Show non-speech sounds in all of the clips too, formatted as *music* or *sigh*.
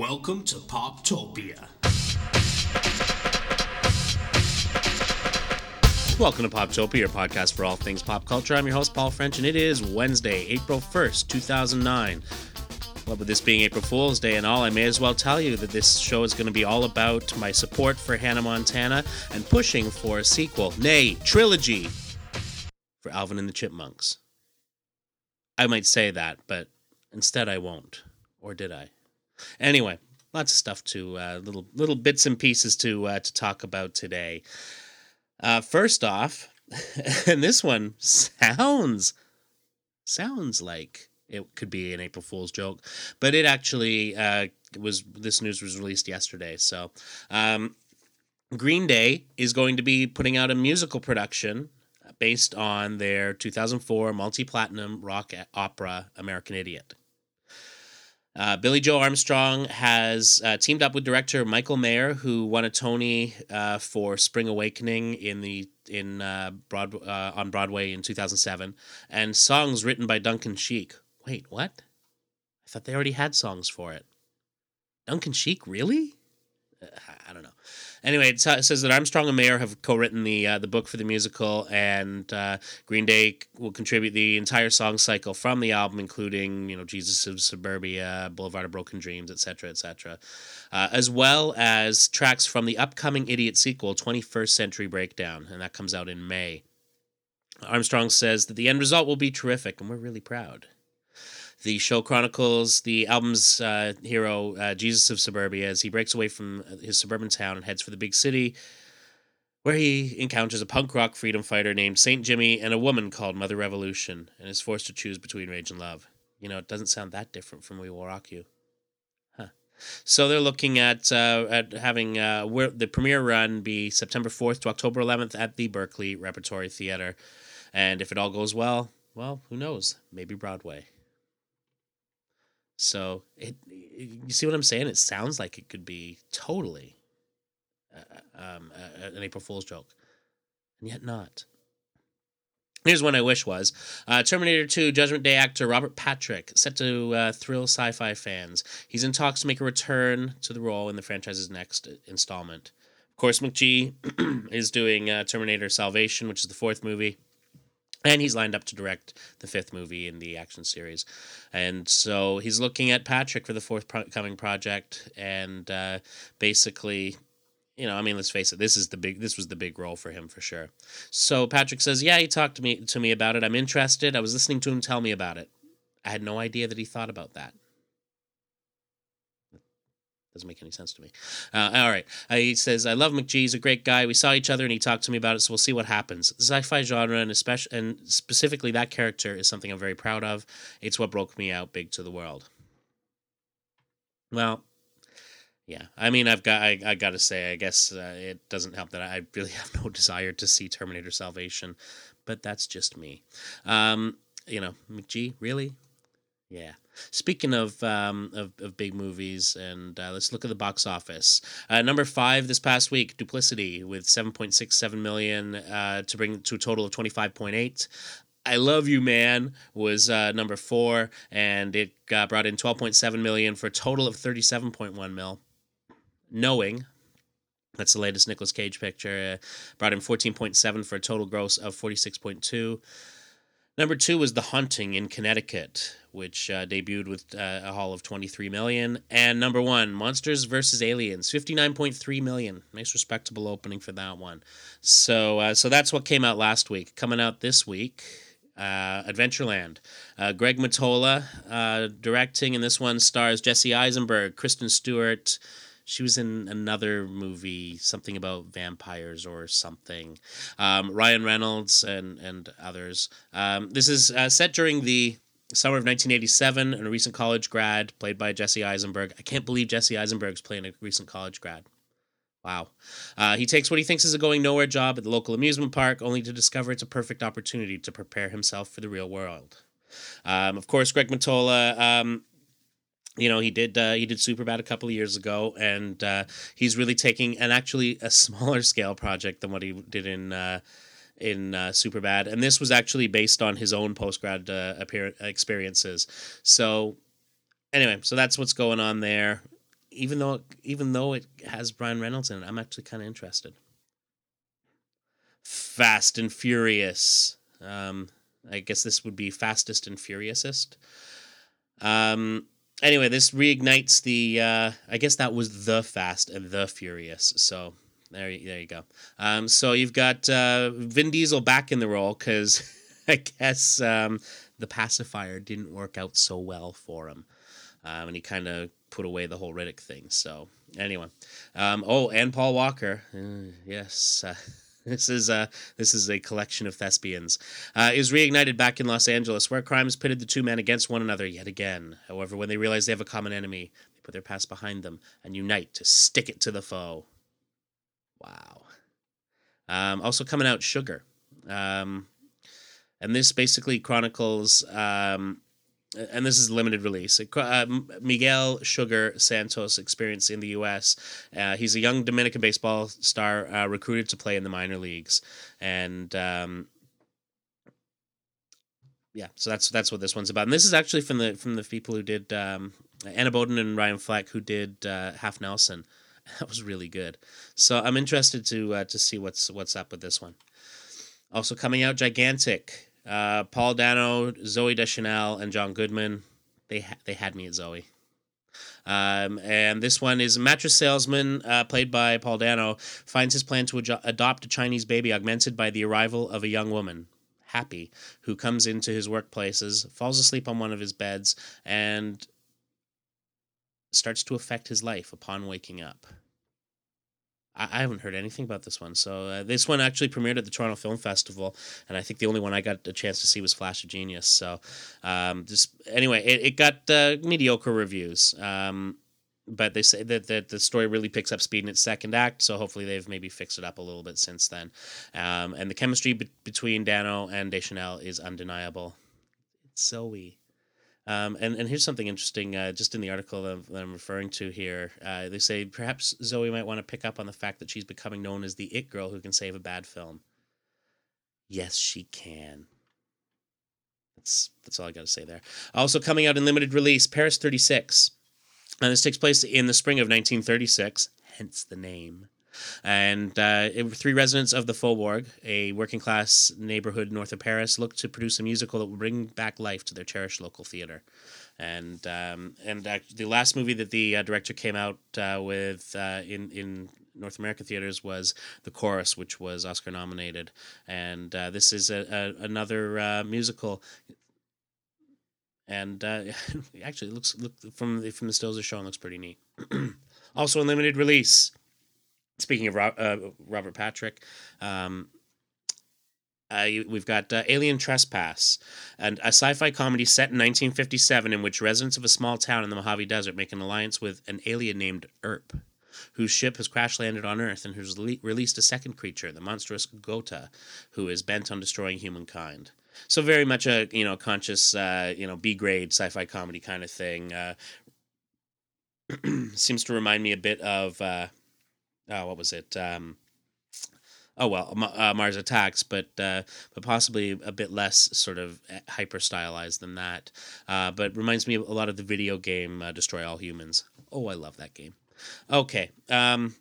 Welcome to Poptopia. Welcome to Poptopia, your podcast for all things pop culture. I'm your host, Paul French, and it is Wednesday, April 1st, 2009. Well, with this being April Fool's Day and all, I may as well tell you that this show is going to be all about my support for Hannah Montana and pushing for a sequel, nay, trilogy, for Alvin and the Chipmunks. I might say that, but instead I won't. Or did I? Anyway, lots of stuff to uh, little little bits and pieces to uh, to talk about today. Uh, first off, *laughs* and this one sounds sounds like it could be an April Fool's joke, but it actually uh, was. This news was released yesterday, so. Um, Green Day is going to be putting out a musical production based on their 2004 multi platinum rock opera American Idiot. Uh, Billie Joe Armstrong has uh, teamed up with director Michael Mayer, who won a Tony uh, for Spring Awakening in the in uh, Broad uh, on Broadway in 2007, and songs written by Duncan Sheik. Wait, what? I thought they already had songs for it. Duncan Sheik, really? Uh, I don't know. Anyway, it says that Armstrong and Mayer have co-written the uh, the book for the musical, and uh, Green Day will contribute the entire song cycle from the album, including you know Jesus of Suburbia, Boulevard of Broken Dreams, etc., etc., uh, as well as tracks from the upcoming Idiot sequel, 21st Century Breakdown, and that comes out in May. Armstrong says that the end result will be terrific, and we're really proud. The show chronicles the album's uh, hero, uh, Jesus of Suburbia, as he breaks away from his suburban town and heads for the big city, where he encounters a punk rock freedom fighter named Saint Jimmy and a woman called Mother Revolution, and is forced to choose between rage and love. You know, it doesn't sound that different from We Will Rock You. So they're looking at uh, at having uh, the premiere run be September 4th to October 11th at the Berkeley Repertory Theater. And if it all goes well, well, who knows? Maybe Broadway. So it, you see what I'm saying? It sounds like it could be totally uh, um, uh, an April Fool's joke, and yet not. Here's one I wish was uh, Terminator 2 Judgment Day actor Robert Patrick, set to uh, thrill sci fi fans. He's in talks to make a return to the role in the franchise's next installment. Of course, McG *clears throat* is doing uh, Terminator Salvation, which is the fourth movie and he's lined up to direct the fifth movie in the action series. And so he's looking at patrick for the forthcoming project. And uh, basically you know i mean let's face it this is the big this was the big role for him for sure. So patrick says yeah he talked to me to me about it. I'm interested. I was listening to him tell me about it. I had no idea that he thought about that doesn't make any sense to me. Uh, all right. Uh, he says, I love McG. He's a great guy. We saw each other and he talked to me about it, so we'll see what happens. The sci fi genre and, especially, and specifically that character is something I'm very proud of. It's what broke me out big to the world. Well, yeah. I mean, I've got, I, I got to say, I guess uh, it doesn't help that I really *laughs* have no desire to see Terminator Salvation, but that's just me. Um, you know, McG, really? Yeah. Speaking of um, of, of big movies, and uh, let's look at the box office. Uh, number five this past week, Duplicity, with seven point six seven million uh, to bring to a total of twenty five point eight. I Love You Man was uh, number four, and it uh, brought in 12.7 million for a total of 37.1 mil. Knowing, that's the latest Nicolas Cage picture, uh, brought in 14.7 for a total gross of 46.2. Number two was The Haunting in Connecticut, which uh, debuted with uh, a haul of 23 million. And number one, Monsters vs. Aliens, 59.3 million. Nice, respectable opening for that one. So, uh, so that's what came out last week. Coming out this week, uh, Adventureland. Uh, Greg Mottola uh, directing, and this one stars Jesse Eisenberg, Kristen Stewart, she was in another movie, something about vampires or something. Um, Ryan Reynolds and and others. Um, this is uh, set during the summer of 1987, and a recent college grad played by Jesse Eisenberg. I can't believe Jesse Eisenberg's playing a recent college grad. Wow. Uh, he takes what he thinks is a going nowhere job at the local amusement park, only to discover it's a perfect opportunity to prepare himself for the real world. Um, of course, Greg Mottola um, you know he did uh, he did Superbad a couple of years ago, and uh, he's really taking and actually a smaller *laughs* scale project than what he did in uh, in uh, Superbad, and this was actually based on his own post grad uh, experiences. So anyway, so that's what's going on there. even though even though it has Brian Reynolds in it, I'm actually kind of interested. Fast and Furious. Um, I guess this would be fastest and furiousest. Um, anyway, this reignites the. Uh, I guess that was the Fast and the Furious. So there, there you go. Um, so you've got uh, Vin Diesel back in the role because *laughs* I guess um, the pacifier didn't work out so well for him, um, and he kind of put away the whole Riddick thing. So anyway, um, oh, and Paul Walker, uh, yes. *laughs* This is uh, this is a collection of thespians. Uh, is reignited back in Los Angeles, where crimes pitted the two men against one another yet again. However, when they realize they have a common enemy, they put their past behind them and unite to stick it to the foe. Wow. Um, also coming out, Sugar, um, and this basically chronicles um, and this is a limited release. Uh, Miguel Sugar Santos experience in the U.S. Uh, he's a young Dominican baseball star uh, recruited to play in the minor leagues, and um, yeah, so that's that's what this one's about. And this is actually from the from the people who did um, Anna Boden and Ryan Fleck, who did uh, Half Nelson. *laughs* That was really good. So I'm interested to uh, to see what's what's up with this one. Also coming out, Gigantic. Uh, Paul Dano, Zooey Deschanel, and John Goodman. They ha- they had me at Zooey. Um, and this one is a mattress salesman, uh, played by Paul Dano, finds his plan to ad- adopt a Chinese baby augmented by the arrival of a young woman, Happy, who comes into his workplaces, falls asleep on one of his beds, and starts to affect his life upon waking up. I, haven't heard anything about this one. So uh, this one actually premiered at the Toronto Film Festival, and I think the only one I got a chance to see was Flash of Genius. So um, just anyway, it, it got uh, mediocre reviews. Um, but they say that, that the story really picks up speed in its second act, so hopefully they've maybe fixed it up a little bit since then. Um, and the chemistry be- between Dano and Deschanel is undeniable. It's Zooey. Um, and, and here's something interesting, uh, just in the article that I'm referring to here. Uh, they say perhaps Zooey might want to pick up on the fact that she's becoming known as the it girl who can save a bad film. Yes, she can. That's that's all I got to say there. Also coming out in limited release, Paris 36. And this takes place in the spring of 1936, hence the name. And uh, three residents of the Faubourg, a working class neighborhood north of Paris, look to produce a musical that will bring back life to their cherished local theater. And um, and uh, the last movie that the uh, director came out uh, with uh, in in North American theaters was The Chorus, which was Oscar nominated. And uh, this is a, a another musical and uh, *laughs* actually it looks look from the, from the stills they're showing looks pretty neat. *clears throat* also in limited release, Speaking of uh, Robert Patrick, um, uh, we've got uh, Alien Trespass, and a sci-fi comedy set in 1957 in which residents of a small town in the Mojave Desert make an alliance with an alien named Urp, whose ship has crash landed on Earth and who's le- released a second creature, the monstrous Ghota, who is bent on destroying humankind. So very much a you know conscious uh, you know B grade sci-fi comedy kind of thing. Uh, *clears throat* seems to remind me a bit of uh, what was it? Um, oh well, uh, Mars Attacks, but uh, but possibly a bit less sort of eh, hyper stylized than that. Uh, but reminds me a lot of the video game uh, Destroy All Humans. Oh, I love that game. Okay. Um,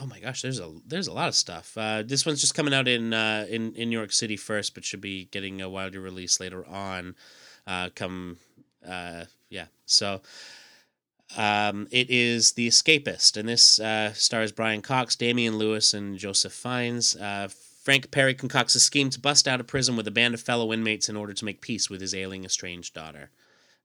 oh my gosh, there's a there's a lot of stuff. Uh, this one's just coming out in uh, in in New York City first, but should be getting a wider release later on. Come, yeah. So um, it is The Escapist, and this uh, stars Brian Cox, Damian Lewis, and Joseph Fiennes. Uh, Frank Perry concocts a scheme to bust out of prison with a band of fellow inmates in order to make peace with his ailing, estranged daughter.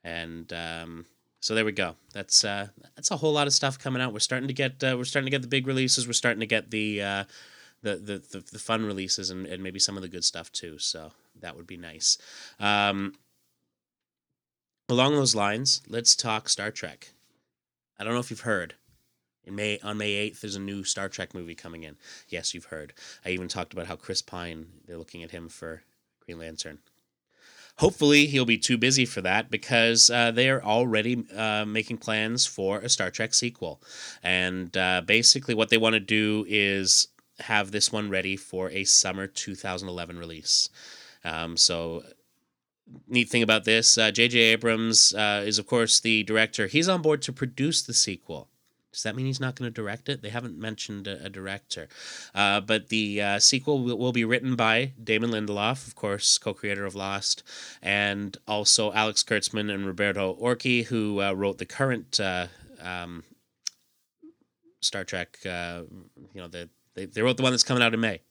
And um, so there we go. That's uh, that's a whole lot of stuff coming out. We're starting to get uh, we're starting to get the big releases. We're starting to get the uh, the, the, the the fun releases and, and maybe some of the good stuff too. So that would be nice. Um, along those lines, let's talk Star Trek. I don't know if you've heard. In May on May 8th there's a new Star Trek movie coming in. Yes, you've heard. I even talked about how Chris Pine, they're looking at him for Green Lantern. Hopefully, he'll be too busy for that because uh, they are already uh, making plans for a Star Trek sequel. And uh, basically, what they want to do is have this one ready for a summer 2011 release. Um, so neat thing about this, J.J. Uh, Abrams uh, is, of course, the director. He's on board to produce the sequel. Does that mean he's not going to direct it? They haven't mentioned a, a director. Uh, but the uh, sequel will, will, be written by Damon Lindelof, of course, co creator of Lost, and also Alex Kurtzman and Roberto Orci, who uh, wrote the current uh, um, Star Trek, you know, the they, they wrote the one that's coming out in May,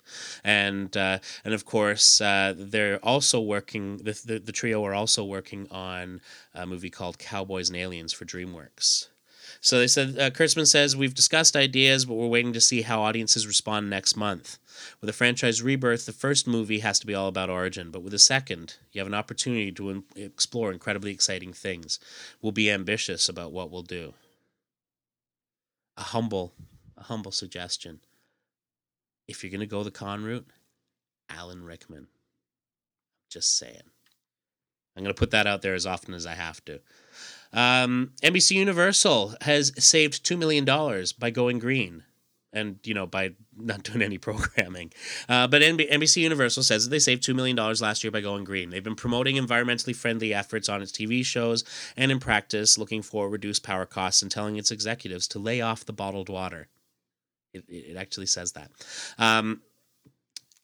and uh, and of course uh, they're also working. The, the the trio are also working on a movie called Cowboys and Aliens for DreamWorks. So they said, uh, Kurtzman says, We've discussed ideas, but we're waiting to see how audiences respond next month. With a franchise rebirth, the first movie has to be all about origin, but with the second, you have an opportunity to in- explore incredibly exciting things. We'll be ambitious about what we'll do. A humble, a humble suggestion. If you're going to go the Khan route, Alan Rickman. Just saying. I'm going to put that out there as often as I have to. Um, NBC Universal has saved $2 million by going green and, you know, by not doing any *laughs* programming. Uh, but NBC Universal says that they saved $2 million last year by going green. They've been promoting environmentally friendly efforts on its TV shows and in practice looking for reduced power costs and telling its executives to lay off the bottled water. It, it actually says that. Um,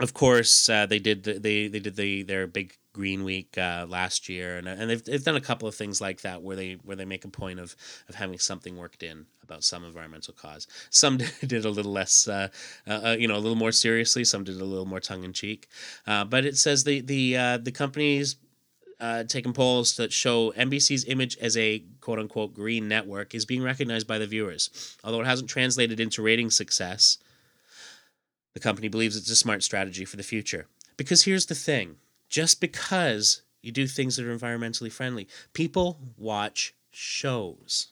of course, uh, they did the, they they did the their big Green Week uh, last year, and and they've, they've done a couple of things like that where they where they make a point of of having something worked in about some environmental cause. Some *laughs* did a little less, uh, uh, uh, you know, a little more seriously. Some did a little more tongue in cheek. Uh, but it says the the uh, the companies. Uh, taking polls that show NBC's image as a quote unquote green network is being recognized by the viewers. Although it hasn't translated into rating success, the company believes it's a smart strategy for the future. Because here's the thing just because you do things that are environmentally friendly. People watch shows.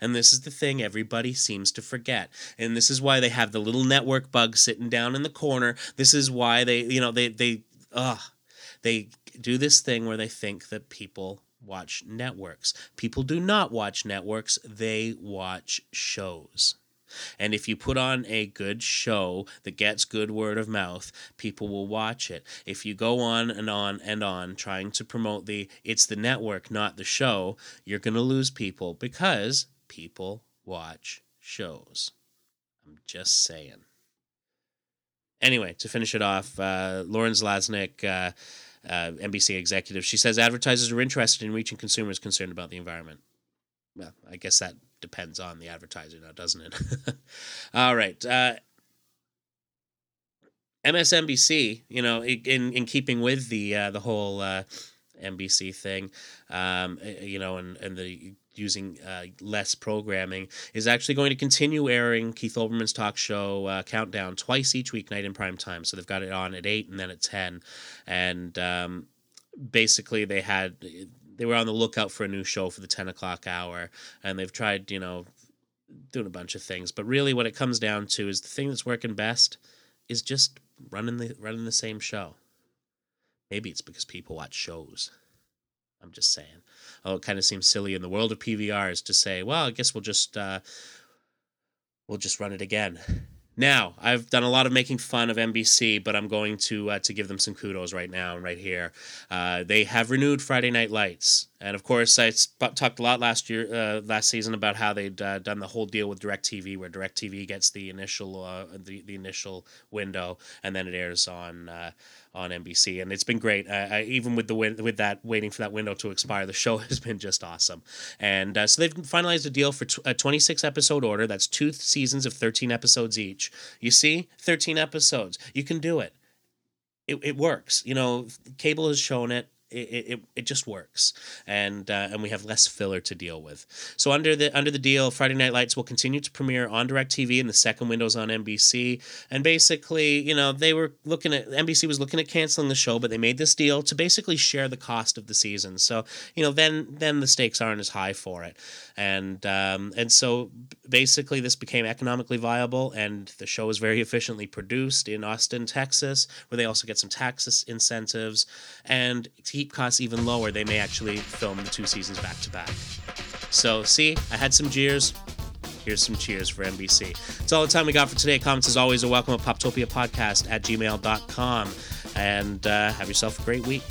And this is the thing everybody seems to forget. And this is why they have the little network bug sitting down in the corner. This is why they, you know, they they ugh, they do this thing where they think that people watch networks. People do not watch networks, they watch shows. And if you put on a good show that gets good word of mouth, people will watch it. If you go on and on and on trying to promote the it's the network, not the show, you're going to lose people because people watch shows. I'm just saying. Anyway, to finish it off, uh, Lauren Zalaznick, uh, uh, NBC executive, she says advertisers are interested in reaching consumers concerned about the environment. Well, I guess that depends on the advertiser now, doesn't it? *laughs* All right. Uh, MSNBC, you know, in in keeping with the uh, the whole uh, NBC thing, um, you know, and and the using uh, less programming is actually going to continue airing Keith Olbermann's talk show uh, Countdown twice each weeknight in prime time. So they've got it on at eight and then at ten, and um, basically they had they were on the lookout for a new show for the 10 o'clock hour. And they've tried you know doing a bunch of things. But really what it comes down to is the thing that's working best is just running the running the same show. Maybe it's because people watch shows. I'm just saying oh it kind of seems silly in the world of pvrs to say well i guess we'll just uh we'll just run it again now, I've done a lot of making fun of NBC, but I'm going to uh, to give them some kudos right now, and right here. Uh, they have renewed Friday Night Lights, and of course, I sp- talked a lot last year, uh, last season about how they'd uh, done the whole deal with Directv, where Directv gets the initial uh, the the initial window, and then it airs on uh, on NBC, and it's been great. I, even with the win- with that waiting for that window to expire, the show *laughs* has been just awesome. And uh, so they've finalized a deal for a 26 episode order. That's two seasons of 13 episodes each. You see, 13 episodes. You can do it. It, it works. You know, cable has shown it it, it, it just works. And uh, and we have less filler to deal with. So under the under the deal friday night lights will continue to premiere on DirecTV and the second windows on nbc and basically you know they were looking at nbc was looking at canceling the show but they made this deal to basically share the cost of the season. So you know then then the stakes aren't as high for it. And um, and so basically this became economically viable and the show was very efficiently produced in austin texas where they also get some tax incentives. And keep costs even lower, they may actually film the two seasons back to back. So, see, I had some cheers. Here's some cheers for NBC. That's all the time we got for today. Comments, as always, are welcome at poptopiapodcast at gmail.com. And uh, have yourself a great week.